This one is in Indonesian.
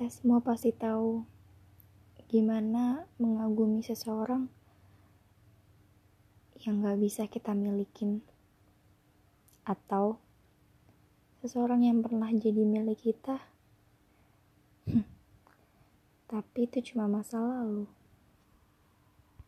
Kita semua pasti tahu gimana mengagumi seseorang yang gak bisa kita milikin, atau seseorang yang pernah jadi milik kita, hmm. tapi itu cuma masa lalu.